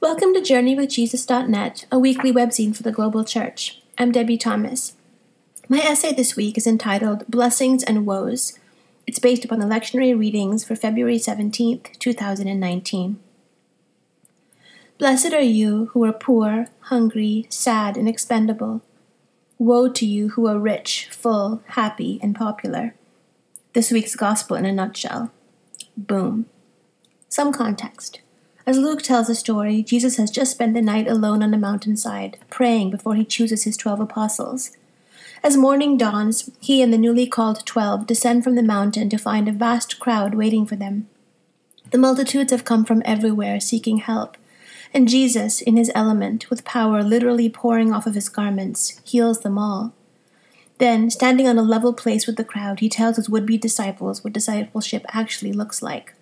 Welcome to JourneyWithJesus.net, a weekly webzine for the global church. I'm Debie Thomas. My essay this week is entitled Blessings and Woes. It's based upon the lectionary readings for February 17th, 2019. Blessed are you who are poor, hungry, sad, and expendable. Woe to you who are rich, full, happy, and popular. This week's gospel in a nutshell. Boom. Some context. As Luke tells the story, Jesus has just spent the night alone on a mountainside, praying before he chooses his twelve apostles. As morning dawns, he and the newly called twelve descend from the mountain to find a vast crowd waiting for them. The multitudes have come from everywhere seeking help, and Jesus, in his element, with power literally pouring off of his garments, heals them all. Then, standing on a level place with the crowd, he tells his would be disciples what discipleship actually looks like.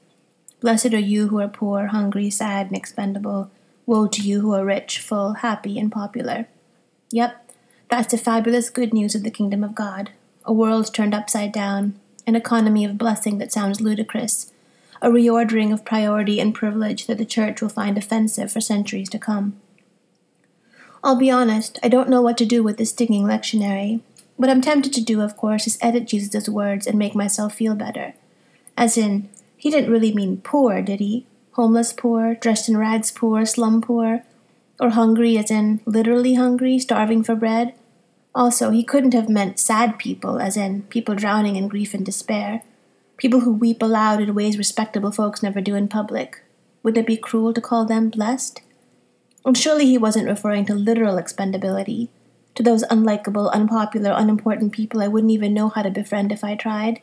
Blessed are you who are poor, hungry, sad, and expendable. Woe to you who are rich, full, happy, and popular. Yep, that's the fabulous good news of the kingdom of God. A world turned upside down, an economy of blessing that sounds ludicrous, a reordering of priority and privilege that the church will find offensive for centuries to come. I'll be honest, I don't know what to do with this stinging lectionary. What I'm tempted to do, of course, is edit Jesus' words and make myself feel better. As in, he didn't really mean poor, did he? Homeless poor, dressed in rags poor, slum poor? Or hungry, as in literally hungry, starving for bread? Also, he couldn't have meant sad people, as in people drowning in grief and despair. People who weep aloud in ways respectable folks never do in public. Wouldn't it be cruel to call them blessed? And surely he wasn't referring to literal expendability, to those unlikable, unpopular, unimportant people I wouldn't even know how to befriend if I tried.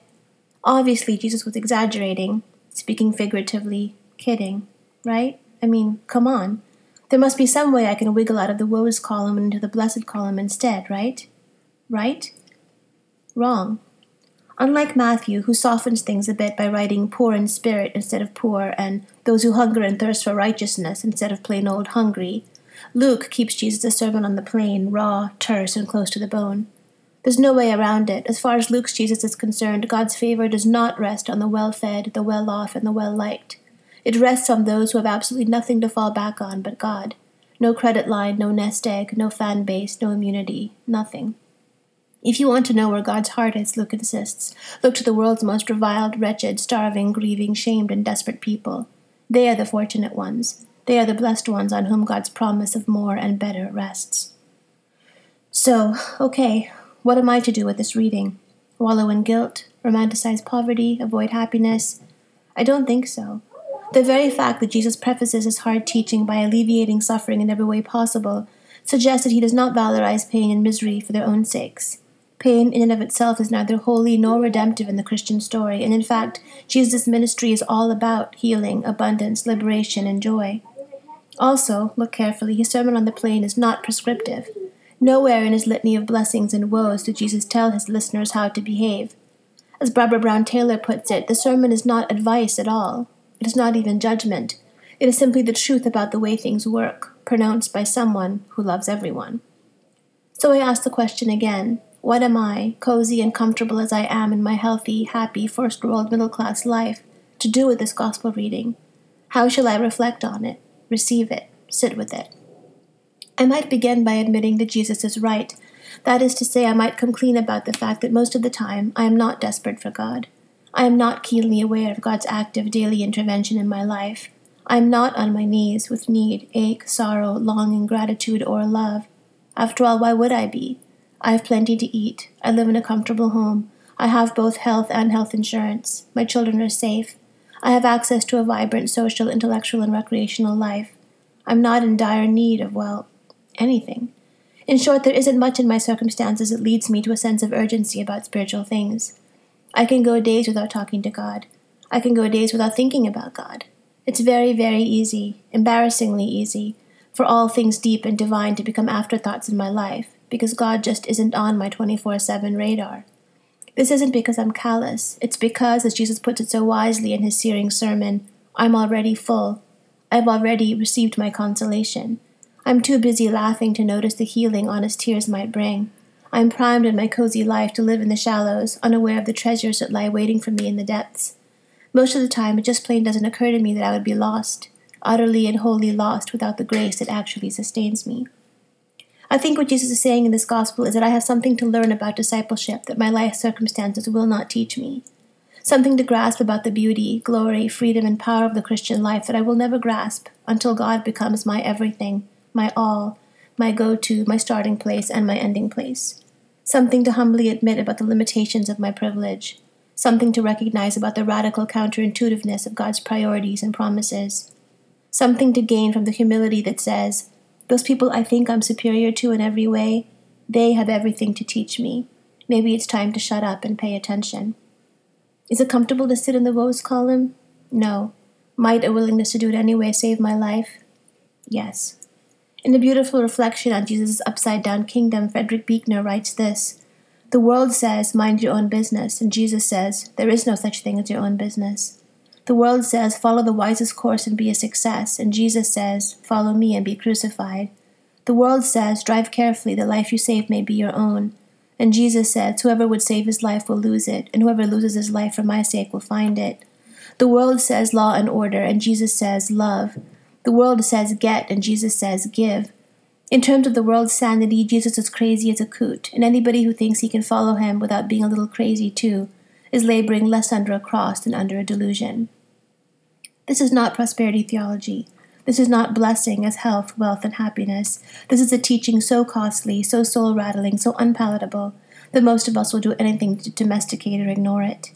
Obviously, Jesus was exaggerating, speaking figuratively, kidding, right? I mean, come on. There must be some way I can wiggle out of the woes column and into the blessed column instead, right? Right? Wrong. Unlike Matthew, who softens things a bit by writing poor in spirit instead of poor, and those who hunger and thirst for righteousness instead of plain old hungry, Luke keeps Jesus' a sermon on the plain, raw, terse, and close to the bone. There's no way around it. As far as Luke's Jesus is concerned, God's favor does not rest on the well fed, the well off, and the well liked. It rests on those who have absolutely nothing to fall back on but God. No credit line, no nest egg, no fan base, no immunity, nothing. If you want to know where God's heart is, Luke insists, look to the world's most reviled, wretched, starving, grieving, shamed, and desperate people. They are the fortunate ones. They are the blessed ones on whom God's promise of more and better rests. So, okay, what am I to do with this reading? Wallow in guilt? Romanticize poverty? Avoid happiness? I don't think so. The very fact that Jesus prefaces his hard teaching by alleviating suffering in every way possible suggests that he does not valorize pain and misery for their own sakes. Pain in and of itself is neither holy nor redemptive in the Christian story, and in fact, Jesus' ministry is all about healing, abundance, liberation, and joy. Also, look carefully, his Sermon on the Plain is not prescriptive. Nowhere in his litany of blessings and woes did Jesus tell his listeners how to behave. As Barbara Brown Taylor puts it, the sermon is not advice at all. It is not even judgment. It is simply the truth about the way things work, pronounced by someone who loves everyone. So I ask the question again What am I, cozy and comfortable as I am in my healthy, happy, first world middle class life, to do with this gospel reading? How shall I reflect on it, receive it, sit with it? I might begin by admitting that Jesus is right. That is to say, I might come clean about the fact that most of the time I am not desperate for God. I am not keenly aware of God's active daily intervention in my life. I am not on my knees with need, ache, sorrow, longing, gratitude, or love. After all, why would I be? I have plenty to eat. I live in a comfortable home. I have both health and health insurance. My children are safe. I have access to a vibrant social, intellectual, and recreational life. I'm not in dire need of, well, anything. In short, there isn't much in my circumstances that leads me to a sense of urgency about spiritual things. I can go days without talking to God. I can go days without thinking about God. It's very, very easy, embarrassingly easy, for all things deep and divine to become afterthoughts in my life, because God just isn't on my 24 7 radar. This isn't because I'm callous, it's because, as Jesus puts it so wisely in his searing sermon, I'm already full. I've already received my consolation. I'm too busy laughing to notice the healing honest tears might bring. I'm primed in my cozy life to live in the shallows, unaware of the treasures that lie waiting for me in the depths. Most of the time, it just plain doesn't occur to me that I would be lost. utterly and wholly lost without the grace that actually sustains me. I think what Jesus is saying in this gospel is that I have something to learn about discipleship that my life circumstances will not teach me. Something to grasp about the beauty, glory, freedom, and power of the Christian life that I will never grasp until God becomes my everything, my all, my go to, my starting place, and my ending place. Something to humbly admit about the limitations of my privilege. Something to recognize about the radical counterintuitiveness of God's priorities and promises. Something to gain from the humility that says, those people I think I'm superior to in every way, they have everything to teach me. Maybe it's time to shut up and pay attention. Is it comfortable to sit in the woes column? No. Might a willingness to do it anyway save my life? Yes. In a beautiful reflection on Jesus' upside down kingdom, Frederick Buechner writes this The world says, mind your own business, and Jesus says, there is no such thing as your own business. The world says, follow the wisest course and be a success, and Jesus says, follow me and be crucified. The world says, drive carefully, the life you save may be your own. And Jesus says, whoever would save his life will lose it, and whoever loses his life for my sake will find it. The world says law and order, and Jesus says love. The world says get, and Jesus says give. In terms of the world's sanity, Jesus is crazy as a coot, and anybody who thinks he can follow him without being a little crazy too is laboring less under a cross than under a delusion. This is not prosperity theology. This is not blessing as health, wealth, and happiness. This is a teaching so costly, so soul rattling, so unpalatable, that most of us will do anything to domesticate or ignore it.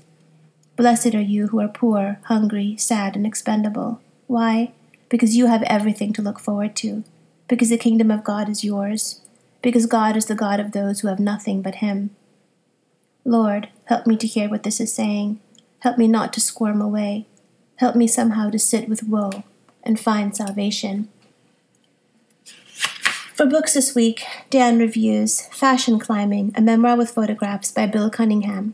Blessed are you who are poor, hungry, sad, and expendable. Why? Because you have everything to look forward to, because the kingdom of God is yours, because God is the God of those who have nothing but Him. Lord, help me to hear what this is saying. Help me not to squirm away. Help me somehow to sit with woe and find salvation. For books this week, Dan reviews Fashion Climbing, a memoir with photographs by Bill Cunningham.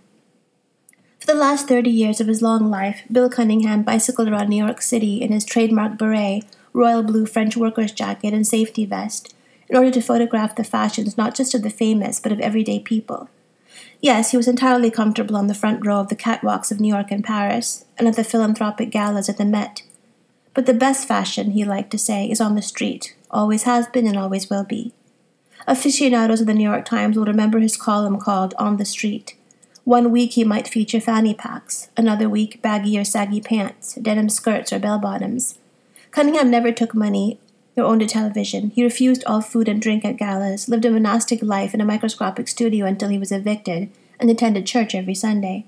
For the last 30 years of his long life, Bill Cunningham bicycled around New York City in his trademark beret, royal blue French worker's jacket, and safety vest in order to photograph the fashions not just of the famous but of everyday people. Yes, he was entirely comfortable on the front row of the catwalks of New York and Paris, and at the philanthropic galas at the Met. But the best fashion, he liked to say, is on the street, always has been and always will be. Aficionados of the New York Times will remember his column called On the Street one week he might feature fanny packs, another week baggy or saggy pants, denim skirts or bell bottoms. Cunningham never took money or owned a television. He refused all food and drink at galas, lived a monastic life in a microscopic studio until he was evicted, and attended church every Sunday.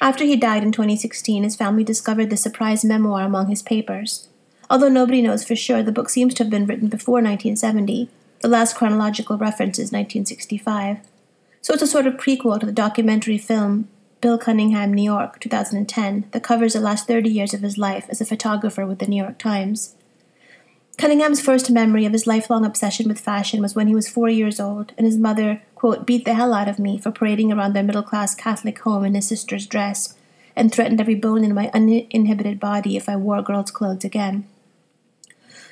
After he died in 2016, his family discovered the surprise memoir among his papers. Although nobody knows for sure, the book seems to have been written before 1970. The last chronological reference is 1965. So it's a sort of prequel to the documentary film Bill Cunningham, New York, 2010, that covers the last 30 years of his life as a photographer with the New York Times. Cunningham's first memory of his lifelong obsession with fashion was when he was four years old, and his mother, quote, beat the hell out of me for parading around their middle class Catholic home in his sister's dress, and threatened every bone in my uninhibited body if I wore girls' clothes again.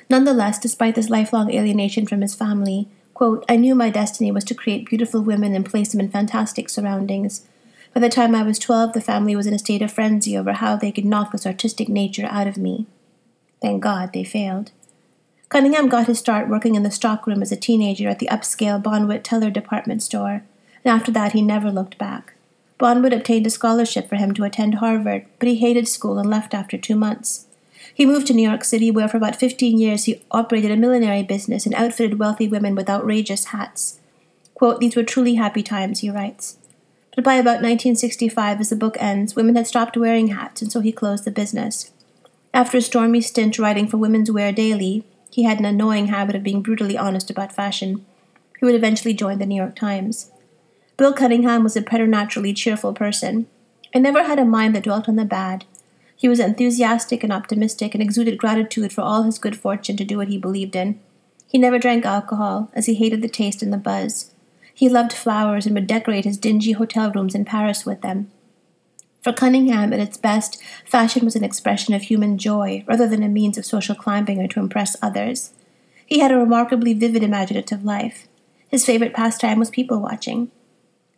Nonetheless, despite this lifelong alienation from his family, Quote, I knew my destiny was to create beautiful women and place them in fantastic surroundings. By the time I was 12, the family was in a state of frenzy over how they could knock this artistic nature out of me. Thank God they failed. Cunningham got his start working in the stockroom as a teenager at the upscale Bonwit Teller department store, and after that he never looked back. Bonwit obtained a scholarship for him to attend Harvard, but he hated school and left after two months. He moved to New York City, where for about 15 years he operated a millinery business and outfitted wealthy women with outrageous hats. Quote, These were truly happy times, he writes. But by about 1965, as the book ends, women had stopped wearing hats, and so he closed the business. After a stormy stint writing for Women's Wear Daily, he had an annoying habit of being brutally honest about fashion. He would eventually join the New York Times. Bill Cunningham was a preternaturally cheerful person. I never had a mind that dwelt on the bad, he was enthusiastic and optimistic and exuded gratitude for all his good fortune to do what he believed in. He never drank alcohol, as he hated the taste and the buzz. He loved flowers and would decorate his dingy hotel rooms in Paris with them. For Cunningham, at its best, fashion was an expression of human joy rather than a means of social climbing or to impress others. He had a remarkably vivid imaginative life. His favorite pastime was people watching.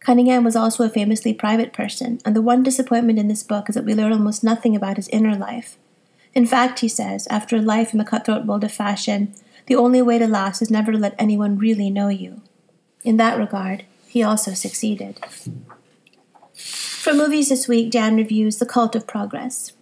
Cunningham was also a famously private person, and the one disappointment in this book is that we learn almost nothing about his inner life. In fact, he says, after a life in the cutthroat world of fashion, the only way to last is never to let anyone really know you. In that regard, he also succeeded. For movies this week, Dan reviews The Cult of Progress.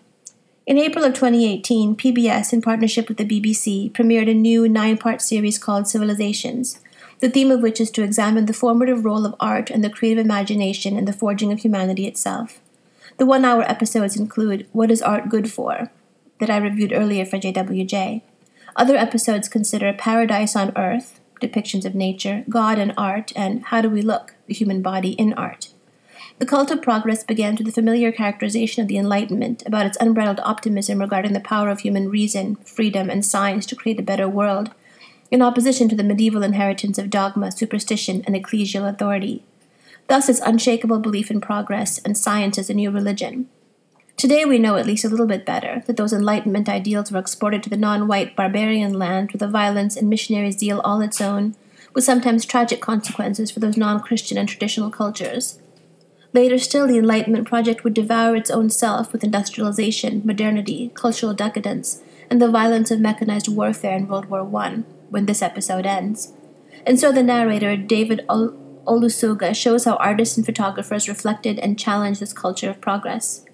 In April of 2018, PBS, in partnership with the BBC, premiered a new nine part series called Civilizations, the theme of which is to examine the formative role of art and the creative imagination in the forging of humanity itself. The one hour episodes include What is Art Good For? that I reviewed earlier for JWJ. Other episodes consider Paradise on Earth, depictions of nature, God and art, and How Do We Look? The Human Body in Art. The cult of progress began with the familiar characterization of the Enlightenment about its unbridled optimism regarding the power of human reason, freedom, and science to create a better world, in opposition to the medieval inheritance of dogma, superstition, and ecclesial authority. Thus, its unshakable belief in progress and science as a new religion. Today, we know at least a little bit better that those Enlightenment ideals were exported to the non white barbarian land with a violence and missionary zeal all its own, with sometimes tragic consequences for those non Christian and traditional cultures. Later still, the Enlightenment project would devour its own self with industrialization, modernity, cultural decadence, and the violence of mechanized warfare in World War I, when this episode ends. And so the narrator, David Ol- Olusoga, shows how artists and photographers reflected and challenged this culture of progress.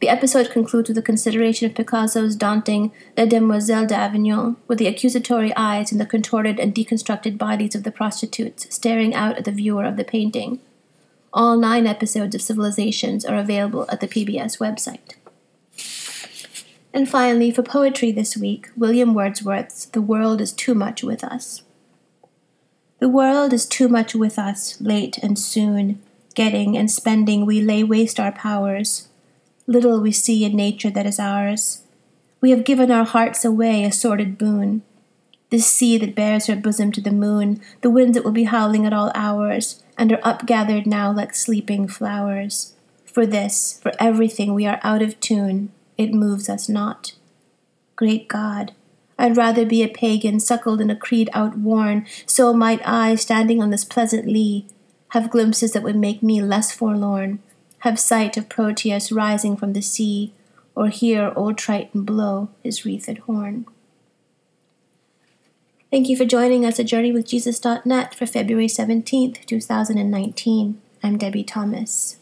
The episode concludes with a consideration of Picasso's daunting La Demoiselle d'Avignon, with the accusatory eyes and the contorted and deconstructed bodies of the prostitutes staring out at the viewer of the painting. All nine episodes of Civilizations are available at the PBS website. And finally, for poetry this week, William Wordsworth's The World is Too Much with Us. The world is too much with us, late and soon. Getting and spending, we lay waste our powers little we see in nature that is ours. We have given our hearts away, a sordid boon. This sea that bears her bosom to the moon, the winds that will be howling at all hours, and are upgathered now like sleeping flowers. For this, for everything, we are out of tune, it moves us not. Great God, I'd rather be a pagan suckled in a creed outworn, so might I, standing on this pleasant lea, have glimpses that would make me less forlorn, have sight of Proteus rising from the sea, or hear old Triton blow his wreathed horn. Thank you for joining us at JourneyWithJesus.net for February 17th, 2019. I'm Debie Thomas.